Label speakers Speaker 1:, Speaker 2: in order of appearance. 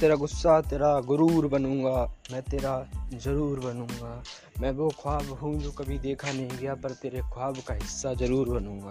Speaker 1: तेरा गुस्सा, तेरा गुरूर बनूँगा, मैं तेरा ज़रूर बनूँगा। मैं वो ख्वाब हूँ जो कभी देखा नहीं गया, पर तेरे ख्वाब का हिस्सा ज़रूर बनूँगा।